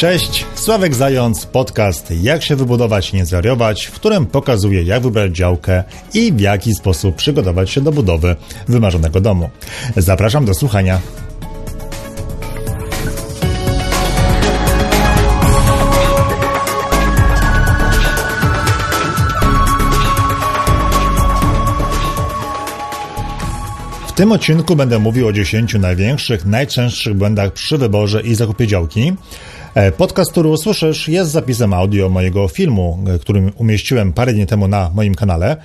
Cześć, Sławek Zając, podcast Jak się wybudować, nie zwariować, w którym pokazuję jak wybrać działkę i w jaki sposób przygotować się do budowy wymarzonego domu. Zapraszam do słuchania. W tym odcinku będę mówił o 10 największych, najczęstszych błędach przy wyborze i zakupie działki. E, podcast, który usłyszysz, jest zapisem audio mojego filmu, e, który umieściłem parę dni temu na moim kanale.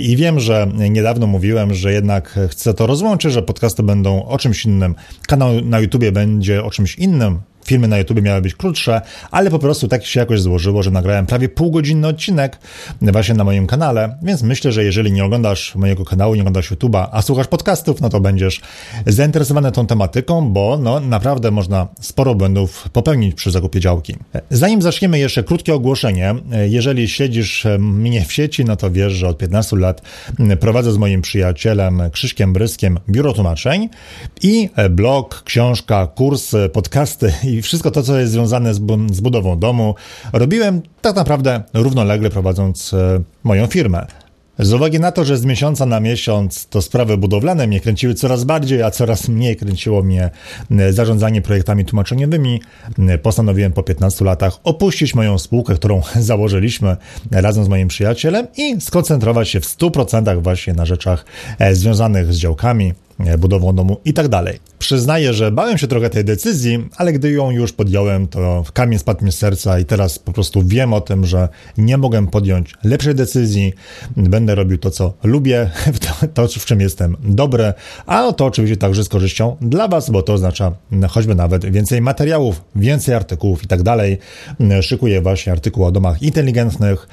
I wiem, że niedawno mówiłem, że jednak chcę to rozłączyć, że podcasty będą o czymś innym. Kanał na YouTubie będzie o czymś innym, filmy na YouTube miały być krótsze, ale po prostu tak się jakoś złożyło, że nagrałem prawie półgodzinny odcinek właśnie na moim kanale, więc myślę, że jeżeli nie oglądasz mojego kanału, nie oglądasz YouTube'a, a słuchasz podcastów, no to będziesz zainteresowany tą tematyką, bo no naprawdę można sporo błędów popełnić przy zakupie działki. Zanim zaczniemy jeszcze krótkie ogłoszenie, jeżeli śledzisz mnie w sieci, no to wiesz, że od 15 lat prowadzę z moim przyjacielem Krzyszkiem Bryskiem biuro tłumaczeń i blog, książka, kursy, podcasty i i wszystko to, co jest związane z, z budową domu, robiłem tak naprawdę równolegle prowadząc e, moją firmę. Z uwagi na to, że z miesiąca na miesiąc to sprawy budowlane mnie kręciły coraz bardziej, a coraz mniej kręciło mnie e, zarządzanie projektami tłumaczeniowymi, e, postanowiłem po 15 latach opuścić moją spółkę, którą założyliśmy razem z moim przyjacielem i skoncentrować się w 100% właśnie na rzeczach związanych z działkami, budową domu i tak dalej. Przyznaję, że bałem się trochę tej decyzji, ale gdy ją już podjąłem, to kamień spadł mi z serca i teraz po prostu wiem o tym, że nie mogę podjąć lepszej decyzji. Będę robił to, co lubię, to, w czym jestem dobry, a to oczywiście także z korzyścią dla Was, bo to oznacza choćby nawet więcej materiałów, więcej artykułów i tak dalej. Szykuję właśnie artykuł o domach inteligentnych,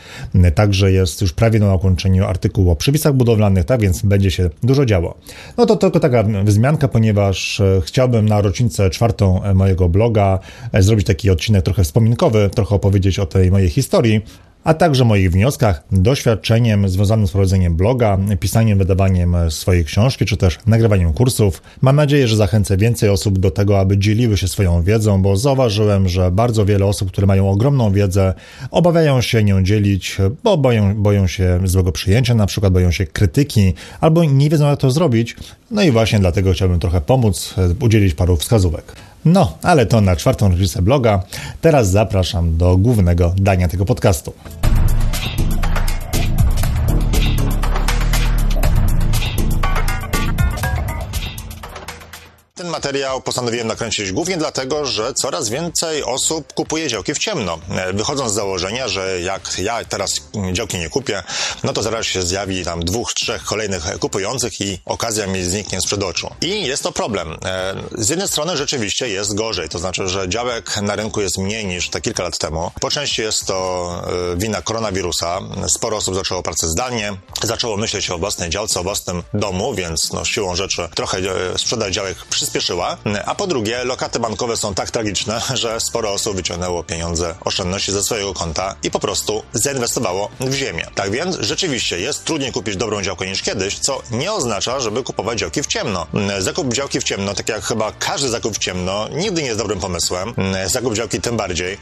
także jest już prawie na ukończeniu artykuł o przepisach budowlanych, tak więc będzie się dużo działo. No to to tylko taka wzmianka, ponieważ e, chciałbym na rocznicę czwartą e, mojego bloga e, zrobić taki odcinek trochę wspominkowy, trochę opowiedzieć o tej mojej historii a także moich wnioskach, doświadczeniem związanym z prowadzeniem bloga, pisaniem, wydawaniem swojej książki, czy też nagrywaniem kursów. Mam nadzieję, że zachęcę więcej osób do tego, aby dzieliły się swoją wiedzą, bo zauważyłem, że bardzo wiele osób, które mają ogromną wiedzę, obawiają się nią dzielić, bo boją, boją się złego przyjęcia, na przykład boją się krytyki, albo nie wiedzą, jak to zrobić. No i właśnie dlatego chciałbym trochę pomóc, udzielić paru wskazówek. No, ale to na czwartą rocznicę bloga. Teraz zapraszam do głównego dania tego podcastu. Materiał postanowiłem nakręcić głównie dlatego, że coraz więcej osób kupuje działki w ciemno. Wychodząc z założenia, że jak ja teraz działki nie kupię, no to zaraz się zjawi tam dwóch, trzech kolejnych kupujących i okazja mi zniknie sprzed oczu. I jest to problem. E, z jednej strony rzeczywiście jest gorzej, to znaczy, że działek na rynku jest mniej niż te kilka lat temu. Po części jest to e, wina koronawirusa. Sporo osób zaczęło pracę zdalnie, zaczęło myśleć o własnej działce, o własnym domu, więc no, siłą rzeczy trochę e, sprzedaż działek przyspieszyła a po drugie lokaty bankowe są tak tragiczne, że sporo osób wyciągnęło pieniądze, oszczędności ze swojego konta i po prostu zainwestowało w ziemię. Tak więc rzeczywiście jest trudniej kupić dobrą działkę niż kiedyś, co nie oznacza, żeby kupować działki w ciemno. Zakup działki w ciemno, tak jak chyba każdy zakup w ciemno, nigdy nie jest dobrym pomysłem. Zakup działki tym bardziej,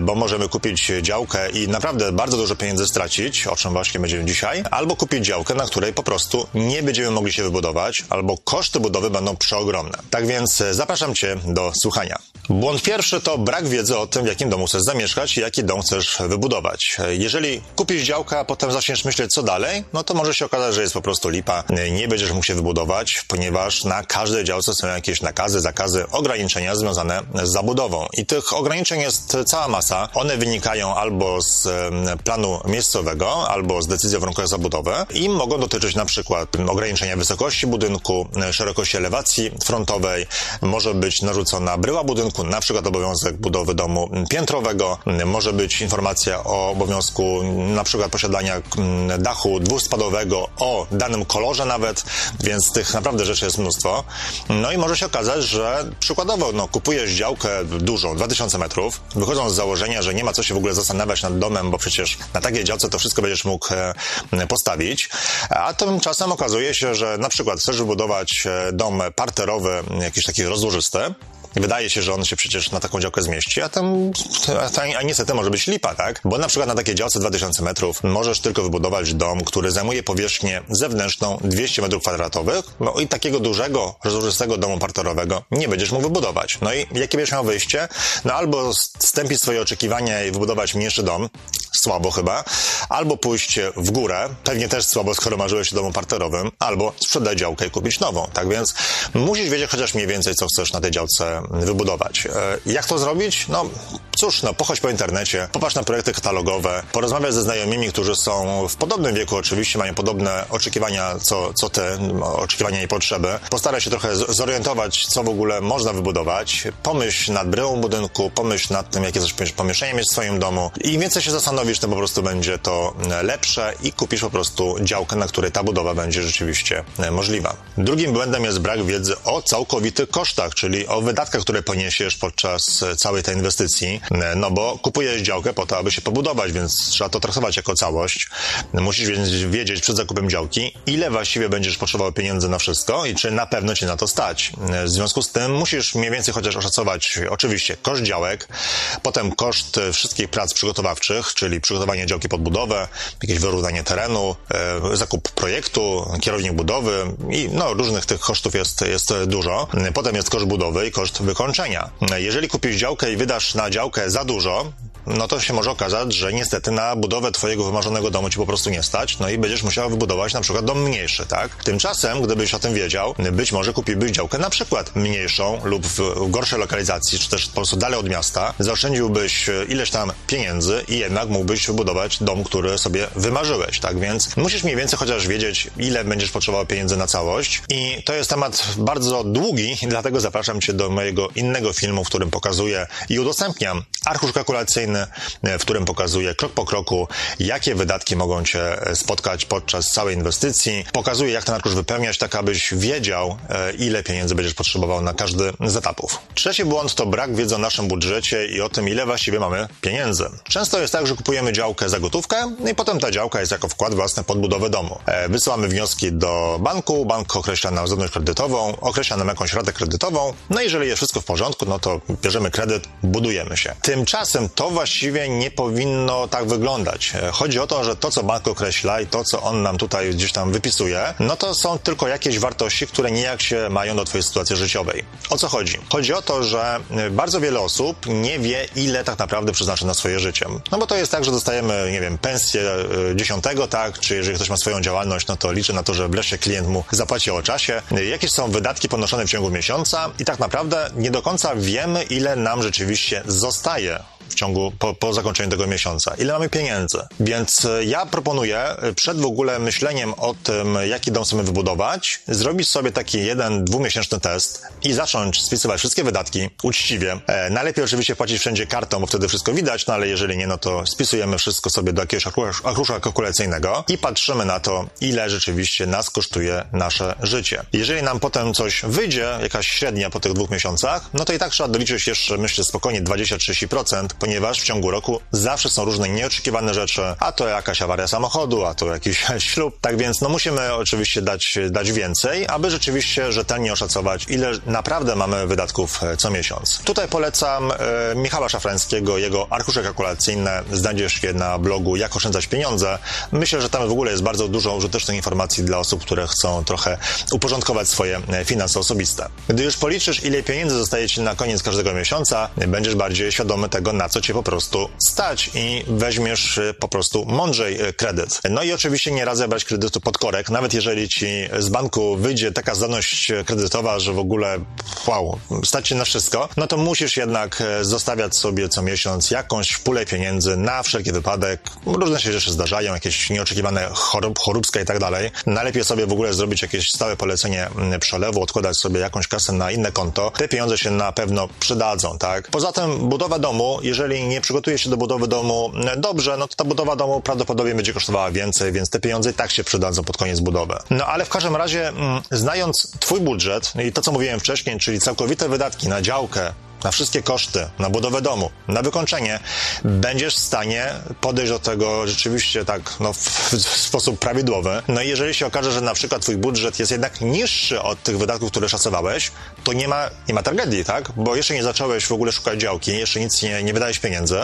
bo możemy kupić działkę i naprawdę bardzo dużo pieniędzy stracić, o czym właśnie będziemy dzisiaj, albo kupić działkę, na której po prostu nie będziemy mogli się wybudować, albo koszty budowy będą przeogromne. Tak więc e, zapraszam Cię do słuchania. Błąd pierwszy to brak wiedzy o tym, w jakim domu chcesz zamieszkać i jaki dom chcesz wybudować. E, jeżeli kupisz działkę, a potem zaczniesz myśleć, co dalej, no to może się okazać, że jest po prostu lipa. E, nie będziesz mógł się wybudować, ponieważ na każdej działce są jakieś nakazy, zakazy, ograniczenia związane z zabudową. I tych ograniczeń jest cała masa. One wynikają albo z planu miejscowego, albo z decyzji o warunkach zabudowy i mogą dotyczyć na przykład ograniczenia wysokości budynku, szerokości elewacji frontowej, może być narzucona bryła budynku, na przykład obowiązek budowy domu piętrowego, może być informacja o obowiązku na przykład posiadania mm, dachu dwuspadowego o danym kolorze nawet, więc tych naprawdę rzeczy jest mnóstwo. No i może się okazać, że przykładowo no, kupujesz działkę dużą, 2000 metrów, wychodząc z założenia, że nie ma co się w ogóle zastanawiać nad domem, bo przecież na takiej działce to wszystko będziesz mógł e, postawić, a tymczasem okazuje się, że na przykład chcesz wybudować e, dom parterowy jakieś takie rozłożyste, wydaje się, że on się przecież na taką działkę zmieści, a tam, a, a niestety może być lipa, tak? Bo na przykład na takiej działce 2000 metrów możesz tylko wybudować dom, który zajmuje powierzchnię zewnętrzną 200 metrów kwadratowych, no i takiego dużego, rozłożystego domu parterowego nie będziesz mógł wybudować. No i jakie będziesz miał wyjście? No albo stępić swoje oczekiwania i wybudować mniejszy dom, słabo chyba, albo pójść w górę, pewnie też słabo, skoro marzyłeś o domu parterowym, albo sprzedać działkę i kupić nową. Tak więc musisz wiedzieć chociaż mniej więcej, co chcesz na tej działce wybudować. E, jak to zrobić? No cóż, no pochodź po internecie, popatrz na projekty katalogowe, porozmawiaj ze znajomymi, którzy są w podobnym wieku oczywiście, mają podobne oczekiwania, co, co ty, oczekiwania i potrzeby. Postaraj się trochę zorientować, co w ogóle można wybudować. Pomyśl nad bryłą budynku, pomyśl nad tym, jakie coś pomieszczenie mieć w swoim domu im więcej się zastanowisz, tym po prostu będzie to lepsze i kupisz po prostu działkę, na której ta budowa będzie rzeczywiście możliwa. Drugim błędem jest brak wiedzy o całkowitych kosztach, czyli o wydatkach, które poniesiesz podczas całej tej inwestycji, no bo kupujesz działkę po to, aby się pobudować, więc trzeba to traktować jako całość. Musisz wiedzieć przed zakupem działki, ile właściwie będziesz potrzebował pieniędzy na wszystko i czy na pewno cię na to stać. W związku z tym musisz mniej więcej chociaż oszacować oczywiście koszt działek, potem koszt wszystkich prac przygotowawczych, czyli przygotowanie działki pod budowę, jakieś wyrównanie terenu, e, zakup projektu, kierownik budowy i no, różnych tych kosztów jest, jest dużo. Potem jest koszt budowy i koszt wykończenia. Jeżeli kupisz działkę i wydasz na działkę za dużo, no to się może okazać, że niestety na budowę twojego wymarzonego domu ci po prostu nie stać, no i będziesz musiał wybudować na przykład dom mniejszy, tak? Tymczasem, gdybyś o tym wiedział, być może kupiłbyś działkę na przykład mniejszą lub w gorszej lokalizacji, czy też po prostu dalej od miasta, zaoszczędziłbyś ileś tam pieniędzy i jednak mógłbyś wybudować dom, który sobie wymarzyłeś, tak? Więc musisz mniej więcej chociaż wiedzieć, ile będziesz potrzebował pieniędzy na całość i to jest temat bardzo długi, dlatego zapraszam cię do mojego innego filmu, w którym pokazuję i udostępniam arkusz kalkulacyjny w którym pokazuje krok po kroku, jakie wydatki mogą Cię spotkać podczas całej inwestycji. Pokazuje, jak ten arkusz wypełniać, tak abyś wiedział, e, ile pieniędzy będziesz potrzebował na każdy z etapów. Trzeci błąd to brak wiedzy o naszym budżecie i o tym, ile właściwie mamy pieniędzy. Często jest tak, że kupujemy działkę za gotówkę i potem ta działka jest jako wkład własny pod budowę domu. E, wysyłamy wnioski do banku, bank określa nam zdolność kredytową, określa nam jakąś ratę kredytową, no i jeżeli jest wszystko w porządku, no to bierzemy kredyt, budujemy się. Tymczasem to właśnie właściwie nie powinno tak wyglądać. E, chodzi o to, że to, co bank określa i to, co on nam tutaj gdzieś tam wypisuje, no to są tylko jakieś wartości, które nijak się mają do Twojej sytuacji życiowej. O co chodzi? Chodzi o to, że e, bardzo wiele osób nie wie, ile tak naprawdę przeznaczy na swoje życie. No bo to jest tak, że dostajemy, nie wiem, pensję e, dziesiątego, tak, czy jeżeli ktoś ma swoją działalność, no to liczy na to, że wreszcie klient mu zapłaci o czasie. Jakie są wydatki ponoszone w ciągu miesiąca i tak naprawdę nie do końca wiemy, ile nam rzeczywiście zostaje w ciągu, po, po zakończeniu tego miesiąca. Ile mamy pieniędzy? Więc e, ja proponuję e, przed w ogóle myśleniem o tym, jaki dom chcemy wybudować, zrobić sobie taki jeden, dwumiesięczny test i zacząć spisywać wszystkie wydatki uczciwie. E, najlepiej oczywiście płacić wszędzie kartą, bo wtedy wszystko widać, no ale jeżeli nie, no to spisujemy wszystko sobie do jakiegoś akrusza kalkulacyjnego i patrzymy na to, ile rzeczywiście nas kosztuje nasze życie. Jeżeli nam potem coś wyjdzie, jakaś średnia po tych dwóch miesiącach, no to i tak trzeba doliczyć jeszcze, myślę, spokojnie 20-30%, ponieważ w ciągu roku zawsze są różne nieoczekiwane rzeczy, a to jakaś awaria samochodu, a to jakiś ślub. Tak więc no musimy oczywiście dać, dać więcej, aby rzeczywiście rzetelnie oszacować, ile naprawdę mamy wydatków e, co miesiąc. Tutaj polecam e, Michała Szafrańskiego, jego arkusze kalkulacyjne znajdziesz je na blogu Jak oszczędzać pieniądze. Myślę, że tam w ogóle jest bardzo dużo użytecznych informacji dla osób, które chcą trochę uporządkować swoje e, finanse osobiste. Gdy już policzysz, ile pieniędzy zostaje ci na koniec każdego miesiąca, będziesz bardziej świadomy tego, na co cię po prostu stać i weźmiesz y, po prostu mądrzej y, kredyt. No i oczywiście nie radzę brać kredytu pod korek, nawet jeżeli ci z banku wyjdzie taka zdolność kredytowa, że w ogóle wow, stać się na wszystko, no to musisz jednak y, zostawiać sobie co miesiąc jakąś pulę pieniędzy na wszelki wypadek. Różne się rzeczy zdarzają, jakieś nieoczekiwane chorób, choróbska i tak dalej. Najlepiej sobie w ogóle zrobić jakieś stałe polecenie mm, przelewu, odkładać sobie jakąś kasę na inne konto. Te pieniądze się na pewno przydadzą, tak? Poza tym budowa domu, jeżeli jeżeli nie przygotuje się do budowy domu e, dobrze, no to ta budowa domu prawdopodobnie będzie kosztowała więcej, więc te pieniądze i tak się przydadzą pod koniec budowy. No ale w każdym razie, mm, znając Twój budżet i to, co mówiłem wcześniej, czyli całkowite wydatki na działkę, na wszystkie koszty, na budowę domu, na wykończenie, będziesz w stanie podejść do tego rzeczywiście tak no, w, w sposób prawidłowy. No i jeżeli się okaże, że na przykład twój budżet jest jednak niższy od tych wydatków, które szacowałeś, to nie ma, nie ma tragedii, tak? Bo jeszcze nie zacząłeś w ogóle szukać działki, jeszcze nic nie, nie wydałeś pieniędzy,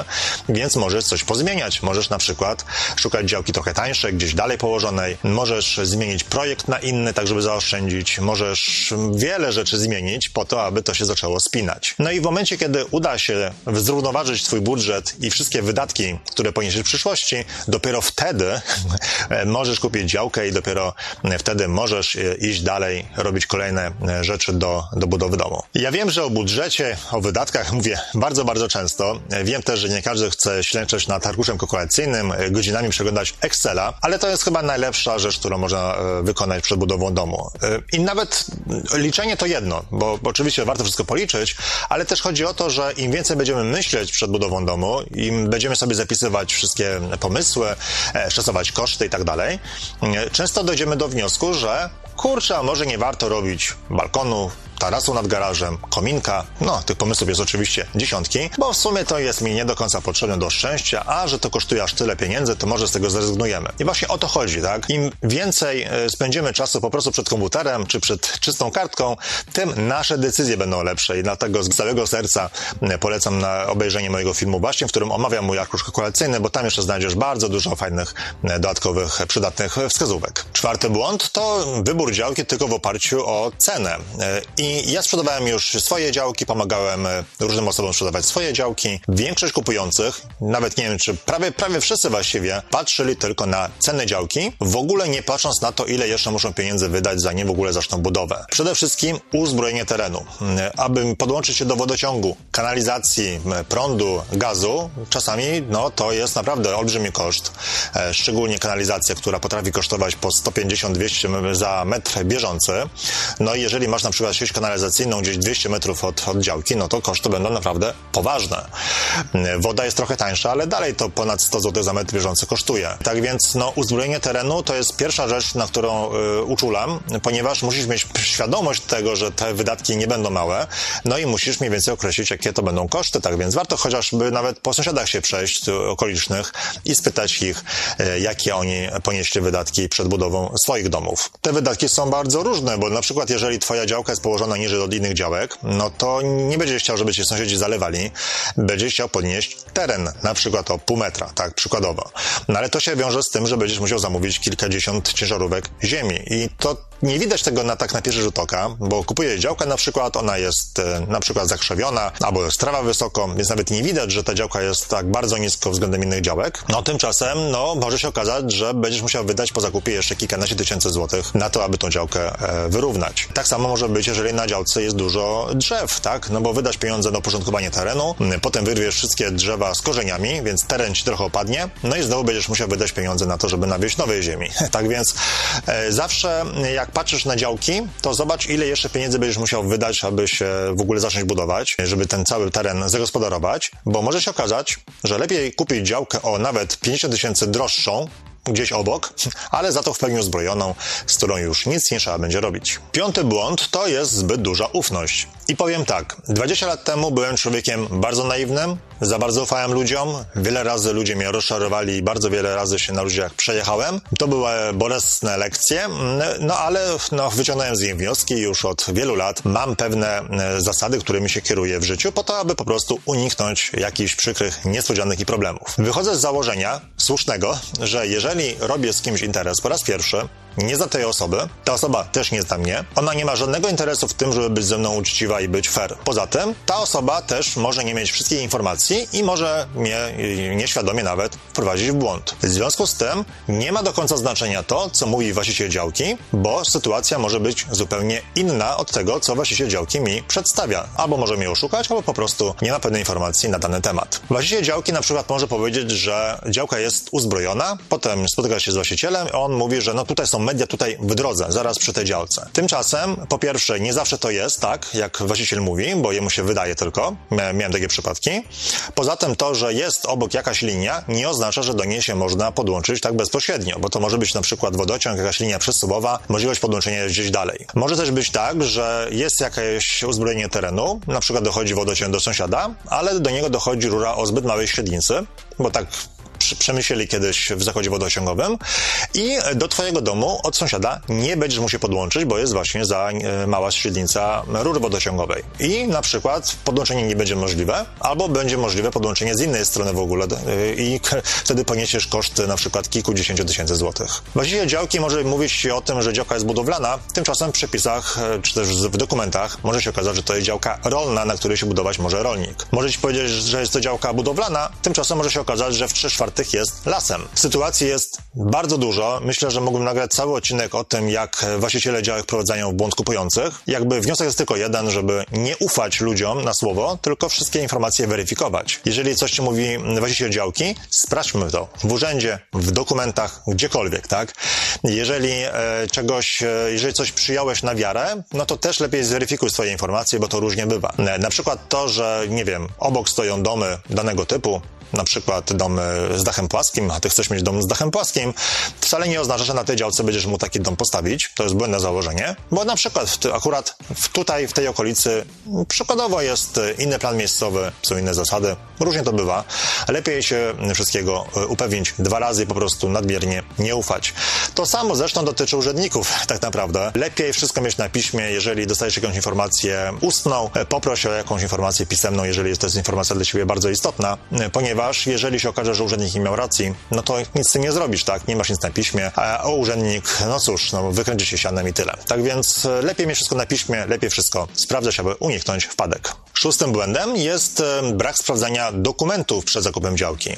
więc możesz coś pozmieniać. Możesz na przykład szukać działki trochę tańszej, gdzieś dalej położonej, możesz zmienić projekt na inny, tak żeby zaoszczędzić, możesz wiele rzeczy zmienić po to, aby to się zaczęło spinać. No i w momencie, kiedy uda się zrównoważyć twój budżet i wszystkie wydatki, które poniesiesz w przyszłości, dopiero wtedy możesz kupić działkę i dopiero wtedy możesz iść dalej, robić kolejne rzeczy do, do budowy domu. Ja wiem, że o budżecie, o wydatkach mówię bardzo, bardzo często. Wiem też, że nie każdy chce ślęczeć nad arkuszem kalkulacyjnym, godzinami przeglądać Excela, ale to jest chyba najlepsza rzecz, którą można e, wykonać przed budową domu. E, I nawet liczenie to jedno, bo oczywiście warto wszystko policzyć, ale też chodzi o to, że im więcej będziemy myśleć przed budową domu, im będziemy sobie zapisywać wszystkie pomysły, e, szacować koszty i tak dalej, często dojdziemy do wniosku, że kurczę, a może nie warto robić balkonu, tarasu nad garażem, kominka. No, tych pomysłów jest oczywiście dziesiątki, bo w sumie to jest mi nie do końca potrzebne do szczęścia, a że to kosztuje aż tyle pieniędzy, to może z tego zrezygnujemy. I właśnie o to chodzi, tak? Im więcej e, spędzimy czasu po prostu przed komputerem czy przed czystą kartką, tym nasze decyzje będą lepsze i dlatego z całego serca e, polecam na obejrzenie mojego filmu właśnie, w którym omawiam mój arkusz kalkulacyjny, bo tam jeszcze znajdziesz bardzo dużo fajnych, e, dodatkowych, przydatnych wskazówek. Czwarty błąd to wybór działki tylko w oparciu o cenę. I ja sprzedawałem już swoje działki, pomagałem e, różnym osobom sprzedawać swoje działki. Większość kupujących, nawet nie wiem, czy prawie, prawie wszyscy właściwie, patrzyli tylko na cenę działki, w ogóle nie patrząc na to, ile jeszcze muszą pieniędzy wydać, zanim w ogóle zaczną budowę. Przede wszystkim uzbrojenie terenu. Mm, aby podłączyć się do wodociągu, kanalizacji, prądu, gazu, czasami no, to jest naprawdę olbrzymi koszt. E, szczególnie kanalizacja, która potrafi kosztować po 150-200 za metr bieżący. No i jeżeli masz na przykład sieć kanalizacyjną gdzieś 200 metrów od, od działki, no to koszty będą naprawdę poważne. Woda jest trochę tańsza, ale dalej to ponad 100 zł za metr bieżący kosztuje. Tak więc no, uzbrojenie terenu to jest pierwsza rzecz, na którą y, uczulam, ponieważ musisz mieć świadomość tego, że te wydatki nie będą małe, no i musisz mniej więcej określić, jakie to będą koszty, tak więc warto chociażby nawet po sąsiadach się przejść y, okolicznych i spytać ich, y, jakie oni ponieśli wydatki przed budową swoich domów. Te wydatki są bardzo różne, bo na przykład jeżeli twoja działka jest położona położona niżej od innych działek, no to nie będziesz chciał, żeby cię sąsiedzi zalewali, będziesz chciał podnieść teren, na przykład o pół metra, tak, przykładowo. No ale to się wiąże z tym, że będziesz musiał zamówić kilkadziesiąt ciężarówek ziemi i to nie widać tego na tak na pierwszy rzut oka, bo kupujesz działkę na przykład, ona jest e, na przykład zakrzewiona, albo jest trawa wysoko, więc nawet nie widać, że ta działka jest tak bardzo nisko względem innych działek. No tymczasem, no może się okazać, że będziesz musiał wydać po zakupie jeszcze kilkanaście tysięcy złotych na to, aby tą działkę e, wyrównać. Tak samo może być, jeżeli na działce jest dużo drzew, tak? No bo wydasz pieniądze na uporządkowanie terenu, potem wyrwiesz wszystkie drzewa z korzeniami, więc teren ci trochę opadnie, no i znowu będziesz musiał wydać pieniądze na to, żeby nawieźć nowej ziemi. tak więc e, zawsze jak patrzysz na działki, to zobacz, ile jeszcze pieniędzy będziesz musiał wydać, aby się w ogóle zacząć budować, żeby ten cały teren zagospodarować, bo może się okazać, że lepiej kupić działkę o nawet 50 tysięcy droższą, gdzieś obok, ale za to w pełni uzbrojoną, z którą już nic nie trzeba będzie robić. Piąty błąd to jest zbyt duża ufność. I powiem tak, 20 lat temu byłem człowiekiem bardzo naiwnym, za bardzo ufałem ludziom, wiele razy ludzie mnie rozczarowali i bardzo wiele razy się na ludziach przejechałem. To były bolesne lekcje, no ale no, wyciągnąłem z nich wnioski już od wielu lat. Mam pewne e, zasady, którymi się kieruję w życiu, po to, aby po prostu uniknąć jakichś przykrych niespodzianek i problemów. Wychodzę z założenia słusznego, że jeżeli robię z kimś interes po raz pierwszy, nie za tej osoby, ta osoba też nie zna mnie, ona nie ma żadnego interesu w tym, żeby być ze mną uczciwa i być fair. Poza tym, ta osoba też może nie mieć wszystkich informacji i może mnie nieświadomie nawet wprowadzić w błąd. W związku z tym nie ma do końca znaczenia to, co mówi właściciel działki, bo sytuacja może być zupełnie inna od tego, co właściciel działki mi przedstawia. Albo może mnie oszukać, albo po prostu nie ma pewnej informacji na dany temat. Właściciel działki na przykład może powiedzieć, że działka jest uzbrojona, potem spotyka się z właścicielem, on mówi, że no tutaj są media tutaj w drodze, zaraz przy tej działce. Tymczasem, po pierwsze, nie zawsze to jest tak, jak właściciel mówi, bo jemu się wydaje tylko. Miałem takie przypadki. Poza tym to, że jest obok jakaś linia, nie oznacza, że do niej się można podłączyć tak bezpośrednio, bo to może być na przykład wodociąg, jakaś linia przesuwowa, możliwość podłączenia gdzieś dalej. Może też być tak, że jest jakieś uzbrojenie terenu, na przykład dochodzi wodociąg do sąsiada, ale do niego dochodzi rura o zbyt małej średnicy, bo tak przemyśleli kiedyś w zakładzie wodociągowym i do twojego domu od sąsiada nie będziesz musiał podłączyć, bo jest właśnie za e, mała średnica rury wodociągowej. I na przykład podłączenie nie będzie możliwe, albo będzie możliwe podłączenie z innej strony w ogóle e, i wtedy poniesiesz koszty na przykład kilkudziesięciu tysięcy złotych. Właściwie działki może mówić się o tym, że działka jest budowlana, tymczasem w przepisach e, czy też w dokumentach może się okazać, że to jest działka rolna, na której się budować może rolnik. Może ci powiedzieć, że jest to działka budowlana, tymczasem może się okazać, że w 3 czwarte otwartych jest lasem. Sytuacji jest bardzo dużo. Myślę, że mógłbym nagrać cały odcinek o tym, jak właściciele działek prowadzają w błąd kupujących. Jakby wniosek jest tylko jeden, żeby nie ufać ludziom na słowo, tylko wszystkie informacje weryfikować. Jeżeli coś ci mówi właściciel działki, sprawdźmy to w urzędzie, w dokumentach, gdziekolwiek, tak? Jeżeli e, czegoś, e, jeżeli coś przyjąłeś na wiarę, no to też lepiej zweryfikuj swoje informacje, bo to różnie bywa. E, na przykład to, że, nie wiem, obok stoją domy danego typu, na przykład dom z dachem płaskim, a ty chcesz mieć dom z dachem płaskim, wcale nie oznacza, że na tej działce będziesz mógł taki dom postawić. To jest błędne założenie, bo na przykład akurat tutaj, w tej okolicy, przykładowo jest inny plan miejscowy, są inne zasady, różnie to bywa. Lepiej się wszystkiego upewnić dwa razy po prostu nadmiernie nie ufać. To samo zresztą dotyczy urzędników, tak naprawdę. Lepiej wszystko mieć na piśmie, jeżeli dostajesz jakąś informację ustną, poproś o jakąś informację pisemną, jeżeli to jest informacja dla ciebie bardzo istotna, ponieważ ponieważ jeżeli się okaże, że urzędnik nie miał racji, no to nic z tym nie zrobisz, tak? Nie masz nic na piśmie, a urzędnik, no cóż, no wykręci się sianem i tyle. Tak więc e, lepiej mieć wszystko na piśmie, lepiej wszystko sprawdzać, aby uniknąć wpadek. Szóstym błędem jest e, brak sprawdzania dokumentów przed zakupem działki.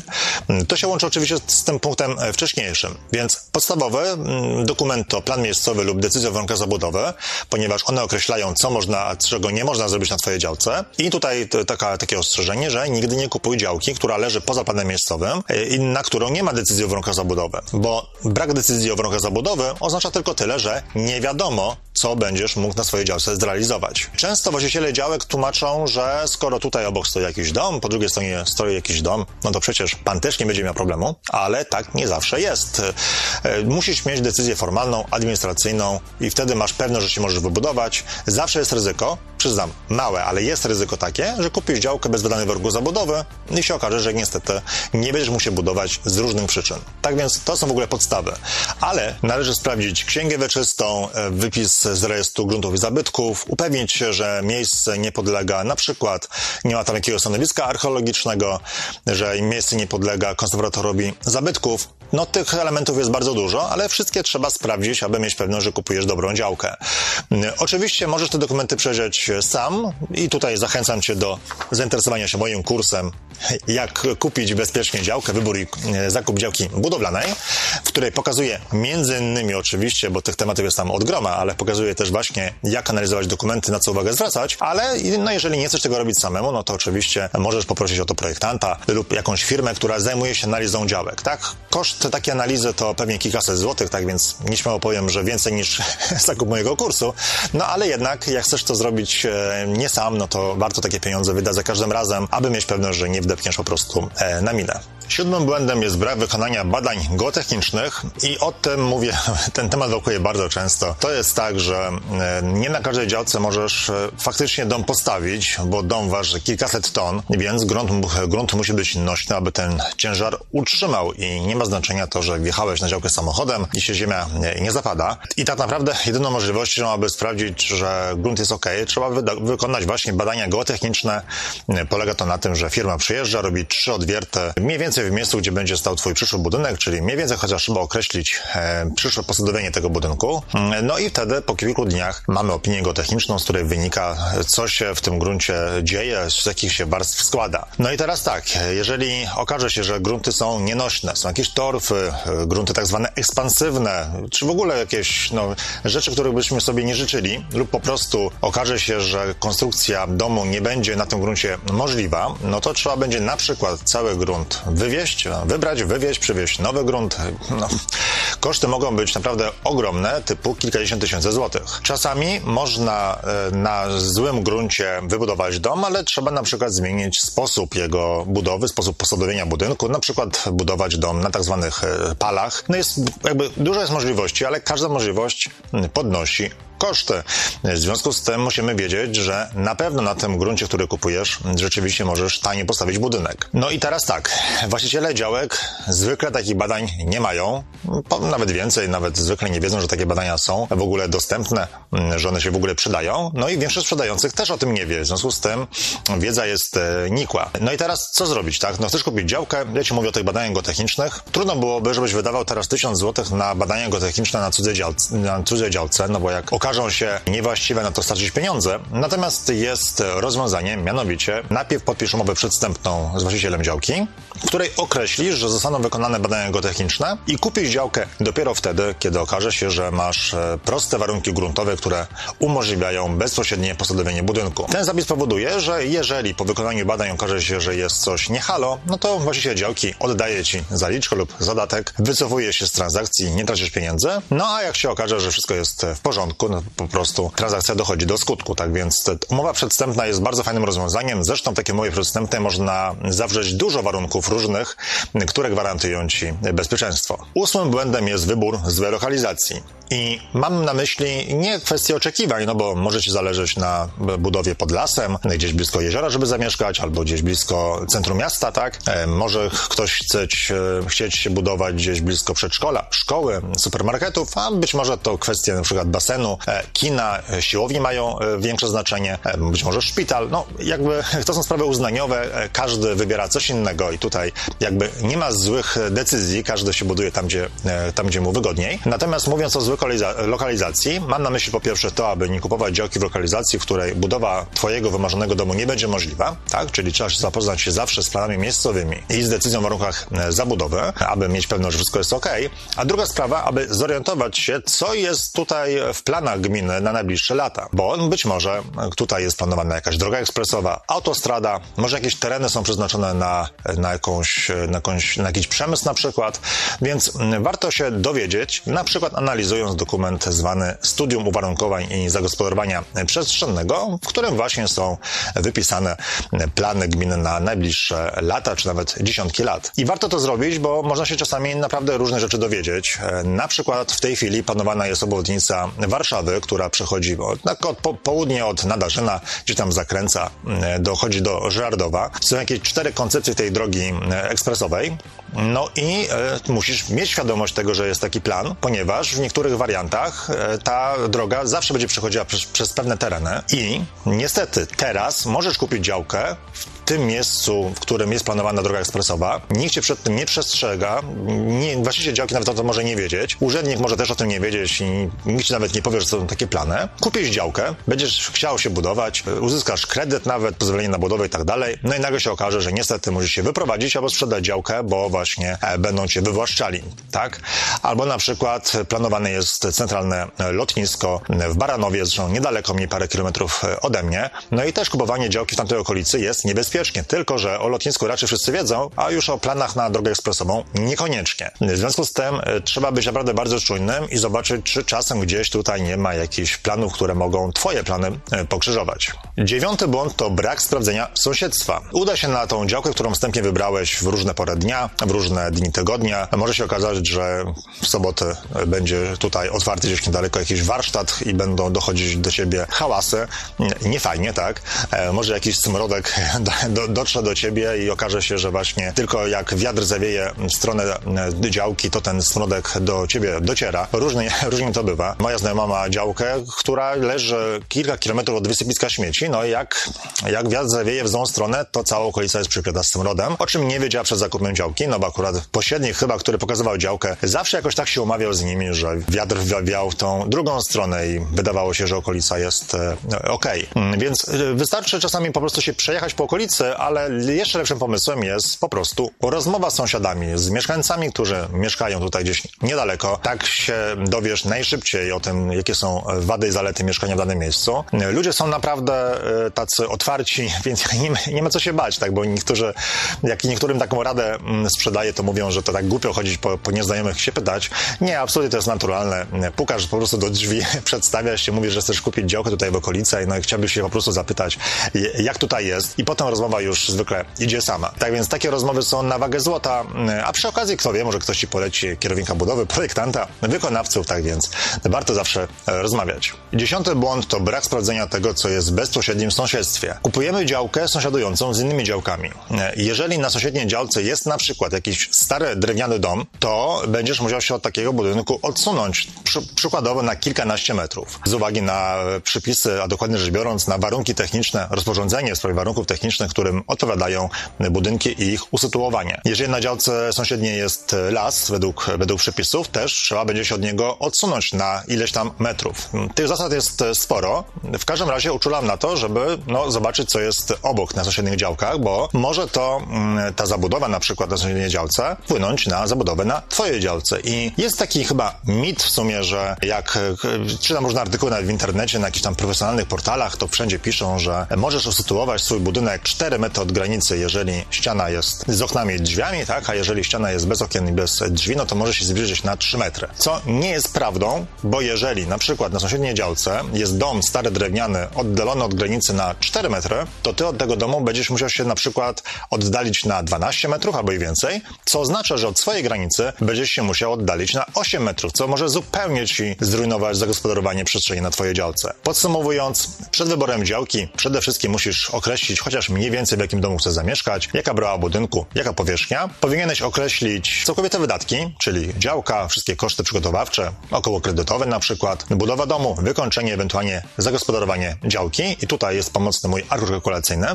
Mm, to się łączy oczywiście z tym punktem e, wcześniejszym, więc podstawowy mm, dokument to plan miejscowy lub decyzja o warunkach zabudowy, ponieważ one określają, co można, czego nie można zrobić na twojej działce. I tutaj taka, takie ostrzeżenie, że nigdy nie kupuj działki, która leży poza planem miejscowym e, i na którą nie ma decyzji o warunkach zabudowy, bo brak decyzji o warunkach zabudowy oznacza tylko tyle, że nie wiadomo, co będziesz mógł na swojej działce zrealizować. Często właściciele działek tłumaczą, że skoro tutaj obok stoi jakiś dom, po drugiej stronie stoi jakiś dom, no to przecież pan też nie będzie miał problemu, ale tak nie zawsze jest. E, musisz mieć decyzję formalną, administracyjną i wtedy masz pewność, że się możesz wybudować. Zawsze jest ryzyko, przyznam, małe, ale jest ryzyko takie, że kupisz działkę bez wydanej warunku zabudowy i się okaże, że niestety nie będziesz musiał budować z różnych przyczyn. Tak więc to są w ogóle podstawy. Ale należy sprawdzić księgę wieczystą, e, wypis z rejestru gruntów i zabytków, upewnić się, że miejsce nie podlega na przykład, nie ma tam jakiegoś stanowiska archeologicznego, że miejsce nie podlega konserwatorowi zabytków, no, tych elementów jest bardzo dużo, ale wszystkie trzeba sprawdzić, aby mieć pewność, że kupujesz dobrą działkę. Oczywiście możesz te dokumenty przejrzeć sam i tutaj zachęcam Cię do zainteresowania się moim kursem jak kupić bezpiecznie działkę, wybór i e, zakup działki budowlanej, której pokazuję między innymi oczywiście, bo tych tematów jest tam od groma, ale pokazuję też właśnie jak analizować dokumenty, na co uwagę zwracać, ale no jeżeli nie chcesz tego robić samemu, no to oczywiście możesz poprosić o to projektanta lub jakąś firmę, która zajmuje się analizą działek, tak? Koszt takiej analizy to pewnie kilkaset złotych, tak więc nieśmiało powiem, że więcej niż zakup mojego kursu, no ale jednak jak chcesz to zrobić e, nie sam, no to warto takie pieniądze wydać za każdym razem, aby mieć pewność, że nie wdepniesz po prostu e, na minę. Siódmym błędem jest brak wykonania badań geotechnicznych i o tym mówię, ten temat wokuje bardzo często. To jest tak, że e, nie na każdej działce możesz e, faktycznie dom postawić, bo dom waży kilkaset ton, więc grunt, grunt musi być nośny, aby ten ciężar utrzymał i nie ma znaczenia to, że wjechałeś na działkę samochodem i się ziemia nie zapada. I tak naprawdę jedyną możliwością, aby sprawdzić, że grunt jest ok, trzeba wykonać właśnie badania geotechniczne. Polega to na tym, że firma przyjeżdża, robi trzy odwierty, mniej więcej więcej w miejscu, gdzie będzie stał twój przyszły budynek, czyli mniej więcej chociaż trzeba określić e, przyszłe posadowienie tego budynku. Mm, no i wtedy po kilku dniach mamy opinię geotechniczną, z której wynika, co się w tym gruncie dzieje, z jakich się warstw składa. No i teraz tak, jeżeli okaże się, że grunty są nienośne, są jakieś torby, metamorfy, grunty tak zwane ekspansywne, czy w ogóle jakieś no, rzeczy, których byśmy sobie nie życzyli, lub po prostu okaże się, że konstrukcja domu nie będzie na tym gruncie możliwa, no to trzeba będzie na przykład cały grunt wywieźć, wybrać, wywieźć, przywieźć nowy grunt. No, koszty mogą być naprawdę ogromne, typu kilkadziesiąt tysięcy złotych. Czasami można e, na złym gruncie wybudować dom, ale trzeba na przykład zmienić sposób jego budowy, sposób posadowienia budynku, na przykład budować dom na tak zwanych e, palach. No jest jakby dużo jest możliwości, ale każda możliwość podnosi koszty. W związku z tym musimy wiedzieć, że na pewno na tym gruncie, który kupujesz, rzeczywiście możesz tanie postawić budynek. No i teraz tak, właściciele działek zwykle takich badań nie mają, nawet więcej, nawet zwykle nie wiedzą, że takie badania są w ogóle dostępne, że one się w ogóle przydają. No i większość sprzedających też o tym nie wie, w związku z tym wiedza jest e, nikła. No i teraz co zrobić, tak? No chcesz kupić działkę, ja ci mówię o tych badaniach geotechnicznych. Trudno byłoby, żebyś wydawał teraz tysiąc złotych na badania geotechniczne na cudzej działce, na cudzej działce no bo jak okażą się niewłaściwe, no to stracić pieniądze. Natomiast jest rozwiązanie, mianowicie najpierw podpisz umowę przedstępną z właścicielem działki, w której określisz, że zostaną wykonane badania geotechniczne i kupisz działkę dopiero wtedy, kiedy okaże się, że masz e, proste warunki gruntowe, które umożliwiają bezpośrednie posadowienie budynku. Ten zapis powoduje, że jeżeli po wykonaniu badań okaże się, że jest coś nie halo, no to właściciel działki oddaje ci zaliczkę lub zadatek, wycofuje się z transakcji, nie tracisz pieniędzy, no a jak się okaże, że wszystko jest w porządku, po prostu transakcja dochodzi do skutku, tak więc umowa przedstępna jest bardzo fajnym rozwiązaniem. Zresztą takie umowy przedstępne można zawrzeć dużo warunków różnych, które gwarantują ci bezpieczeństwo. Ósmym błędem jest wybór złej lokalizacji. I mam na myśli nie kwestię oczekiwań, no bo może ci zależeć na budowie pod lasem, gdzieś blisko jeziora, żeby zamieszkać, albo gdzieś blisko centrum miasta, tak? E, może ktoś chcieć, e, chcieć się budować gdzieś blisko przedszkola, szkoły, supermarketów, a być może to kwestie na przykład basenu, e, kina, siłowni mają większe znaczenie, być może szpital, no jakby to są sprawy uznaniowe, każdy wybiera coś innego i tutaj jakby nie ma złych decyzji, każdy się buduje tam, gdzie, tam, gdzie mu wygodniej. Natomiast mówiąc o złych lokalizacji. Mam na myśli po pierwsze to, aby nie kupować działki w lokalizacji, w której budowa twojego wymarzonego domu nie będzie możliwa, tak? Czyli trzeba zapoznać się zawsze z planami miejscowymi i z decyzją o warunkach e, zabudowy, aby mieć pewność, że wszystko jest ok. A druga sprawa, aby zorientować się, co jest tutaj w planach gminy na najbliższe lata, bo być może tutaj jest planowana jakaś droga ekspresowa, autostrada, może jakieś tereny są przeznaczone na, na, jakąś, na, jakąś, na jakiś przemysł na przykład, więc warto się dowiedzieć, na przykład analizując dokument zwany Studium Uwarunkowań i Zagospodarowania Przestrzennego, w którym właśnie są wypisane plany gminy na najbliższe lata, czy nawet dziesiątki lat. I warto to zrobić, bo można się czasami naprawdę różne rzeczy dowiedzieć. Na przykład w tej chwili planowana jest obwodnica Warszawy, która przechodzi od, tak od po, południe od Nadarzyna, gdzie tam zakręca, dochodzi do Żardowa. Są jakieś cztery koncepcje tej drogi ekspresowej. No i e, musisz mieć świadomość tego, że jest taki plan, ponieważ w niektórych wariantach e, ta droga zawsze będzie przechodziła przez, przez pewne tereny i niestety teraz możesz kupić działkę w tym miejscu, w którym jest planowana droga ekspresowa, nikt cię przed tym nie przestrzega, nie, właściciel działki nawet o tym może nie wiedzieć, urzędnik może też o tym nie wiedzieć i nikt ci nawet nie powie, że są takie plany. Kupisz działkę, będziesz chciał się budować, uzyskasz kredyt nawet, pozwolenie na budowę i tak dalej, no i nagle się okaże, że niestety musisz się wyprowadzić albo sprzedać działkę, bo właśnie e, będą cię wywłaszczali, tak? Albo na przykład planowane jest centralne lotnisko w Baranowie, zresztą niedaleko mnie, parę kilometrów ode mnie, no i też kupowanie działki w tamtej okolicy jest niebezpieczne bezpiecznie, tylko że o lotnisku raczej wszyscy wiedzą, a już o planach na drogę ekspresową niekoniecznie. W związku z tym e, trzeba być naprawdę bardzo czujnym i zobaczyć, czy czasem gdzieś tutaj nie ma jakichś planów, które mogą Twoje plany e, pokrzyżować. Dziewiąty błąd to brak sprawdzenia sąsiedztwa. Uda się na tą działkę, którą wstępnie wybrałeś w różne pory dnia, w różne dni tygodnia. Może się okazać, że w sobotę będzie tutaj otwarty gdzieś niedaleko jakiś warsztat i będą dochodzić do ciebie hałasy. Nie fajnie, tak? E, może jakiś smrodek do, dotrze do ciebie i okaże się, że właśnie tylko jak wiatr zawieje w stronę e, działki, to ten smrodek do ciebie dociera. Różnie, różnie to bywa. Moja znajoma ma działkę, która leży kilka kilometrów od wysypiska śmieci, no i jak, jak wiatr zawieje w złą stronę, to cała okolica jest przykryta smrodem, o czym nie wiedziała przed zakupem działki, no bo akurat pośrednik chyba, który pokazywał działkę, zawsze jakoś tak się umawiał z nimi, że wiatr wiał w tą drugą stronę i wydawało się, że okolica jest e, ok. Mm, więc e, wystarczy czasami po prostu się przejechać po okolicy, ale jeszcze lepszym pomysłem jest po prostu rozmowa z sąsiadami, z mieszkańcami, którzy mieszkają tutaj gdzieś niedaleko. Tak się dowiesz najszybciej o tym, jakie są wady i zalety mieszkania w danym miejscu. Ludzie są naprawdę e, tacy otwarci, więc nie, nie ma co się bać, tak, bo niektórzy, jak niektórym taką radę mm, sprzedaje, to mówią, że to tak głupio chodzić po, po nieznajomych się pytać. Nie, absolutnie to jest naturalne. Pukasz po prostu do drzwi, przedstawiasz się, mówisz, że chcesz kupić działkę tutaj w okolicy, no i chciałbyś się po prostu zapytać, jak tutaj jest i potem rozmowa już zwykle idzie sama. Tak więc takie rozmowy są na wagę złota, a przy okazji kto wie, może ktoś ci poleci kierownika budowy, projektanta, wykonawców, tak więc warto zawsze e, rozmawiać. Dziesiąty błąd to brak sprawdzenia tego, co jest w bezpośrednim sąsiedztwie. Kupujemy działkę sąsiadującą z innymi działkami. E, jeżeli na sąsiedniej działce jest na przykład jakiś stary drewniany dom, to będziesz musiał się od takiego budynku odsunąć, przy, przykładowo na kilkanaście metrów. Z uwagi na przypisy, a dokładnie rzecz biorąc na warunki techniczne, rozporządzenie w sprawie warunków technicznych, którym odpowiadają budynki i ich usytuowanie. Jeżeli na działce sąsiedniej jest las, według, według przepisów, też trzeba będzie się od niego odsunąć na ileś tam metrów. Tych zasad jest sporo. W każdym razie uczulam na to, żeby no, zobaczyć, co jest obok na sąsiednich działkach, bo może to mm, ta zabudowa na przykład na sąsiedniej działce wpłynąć na zabudowę na twojej działce. I jest taki chyba mit w sumie, że jak czytam różne artykuły nawet w internecie, na jakichś tam profesjonalnych portalach, to wszędzie piszą, że możesz usytuować swój budynek 4 metry od granicy, jeżeli ściana jest z oknami i drzwiami, tak? A jeżeli ściana jest bez okien i bez drzwi, no to może się zbliżyć na 3 metry. Co nie jest prawdą, bo jeżeli na przykład na sąsiedniej działce jest dom stary drewniany oddalony od granicy na 4 metry, to ty od tego domu będziesz musiał się na przykład oddalić na 12 metrów albo i więcej, co oznacza, że od swojej granicy będziesz się musiał oddalić na 8 metrów, co może zupełnie ci zrujnować zagospodarowanie przestrzeni na twojej działce. Podsumowując, przed wyborem działki przede wszystkim musisz określić chociaż mniej więcej w jakim domu chcesz zamieszkać, jaka brała budynku, jaka powierzchnia. Powinieneś określić całkowite wydatki, czyli działka, wszystkie koszty przygotowawcze, około kredytowe na przykład, budowa domu, wykończenie, ewentualnie zagospodarowanie działki i tutaj jest pomocny mój arkusz kalkulacyjny,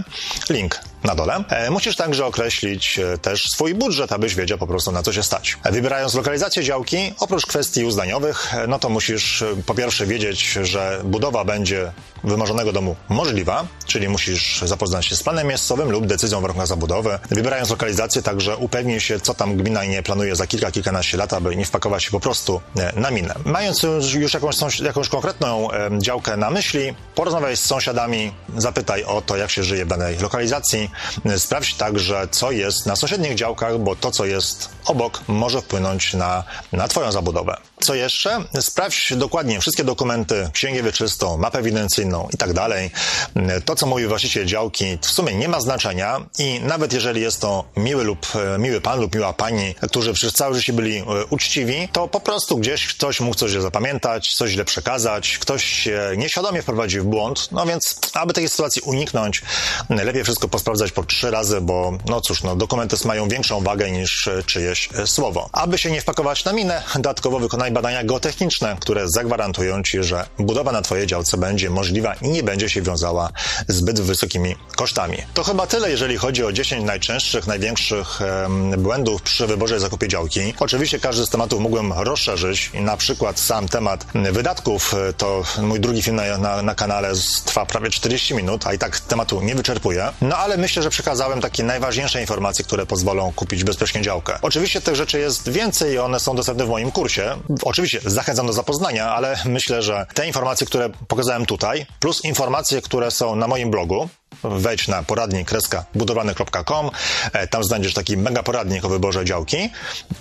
link na dole. E, musisz także określić e, też swój budżet, abyś wiedział po prostu na co się stać. E, wybierając lokalizację działki, oprócz kwestii uzdaniowych, no to musisz po pierwsze wiedzieć, że budowa będzie wymarzonego domu możliwa, czyli musisz zapoznać się z planem miejscowym lub decyzją w warunkach zabudowy. Wybierając lokalizację, także upewnij się, co tam gmina nie planuje za kilka, kilkanaście lat, aby nie wpakować się po prostu na minę. Mając już jakąś, jakąś konkretną działkę na myśli, porozmawiaj z sąsiadami, zapytaj o to, jak się żyje w danej lokalizacji, sprawdź także, co jest na sąsiednich działkach, bo to, co jest obok, może wpłynąć na, na Twoją zabudowę. Co jeszcze? Sprawdź dokładnie wszystkie dokumenty, księgę wieczystą, mapę ewidencyjną i tak dalej. To, co mówi właściciel działki, w sumie nie ma znaczenia i nawet jeżeli jest to miły lub miły pan lub miła pani, którzy przez całe życie byli e, uczciwi, to po prostu gdzieś ktoś mógł coś zapamiętać, coś źle przekazać, ktoś się nieświadomie wprowadził w błąd, no więc aby takiej sytuacji uniknąć, lepiej wszystko posprawdzać po trzy razy, bo no cóż, no dokumenty mają większą wagę niż czyjeś e, słowo. Aby się nie wpakować na minę, dodatkowo wykonaj badania geotechniczne, które zagwarantują Ci, że budowa na Twojej działce będzie możliwa i nie będzie się wiązała zbyt wysokimi kosztami. To chyba tyle, jeżeli chodzi o 10 najczęstszych, największych em, błędów przy wyborze i zakupie działki. Oczywiście każdy z tematów mógłbym rozszerzyć na przykład sam temat wydatków, e, to mój drugi film na, na, na kanale trwa prawie 40 minut, a i tak tematu nie wyczerpuję. No ale myślę, że przekazałem takie najważniejsze informacje, które pozwolą kupić bezpiecznie działkę. Oczywiście tych rzeczy jest więcej i one są dostępne w moim kursie. Oczywiście zachęcam do zapoznania, ale myślę, że te informacje, które pokazałem tutaj, plus informacje, które są na moim blogu, wejdź na poradnik budowlany.com, e, tam znajdziesz taki mega poradnik o wyborze działki.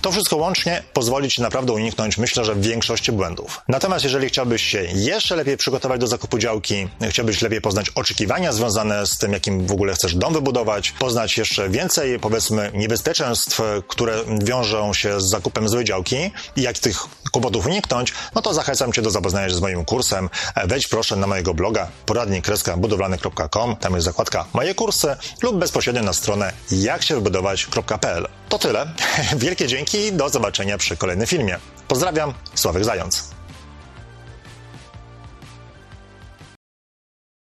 To wszystko łącznie pozwoli Ci naprawdę uniknąć, myślę, że większości błędów. Natomiast jeżeli chciałbyś się jeszcze lepiej przygotować do zakupu działki, chciałbyś lepiej poznać oczekiwania związane z tym, jakim w ogóle chcesz dom wybudować, poznać jeszcze więcej, powiedzmy, niebezpieczeństw, które wiążą się z zakupem złej działki i jak tych kłopotów uniknąć, no to zachęcam Cię do zapoznania się z moim kursem. E, wejdź proszę na mojego bloga poradnik budowlany.com, tam jest zakładka Moje kursy lub bezpośrednio na stronę jaksiewbudować.pl. To tyle. Wielkie dzięki i do zobaczenia przy kolejnym filmie. Pozdrawiam, Sławek Zając.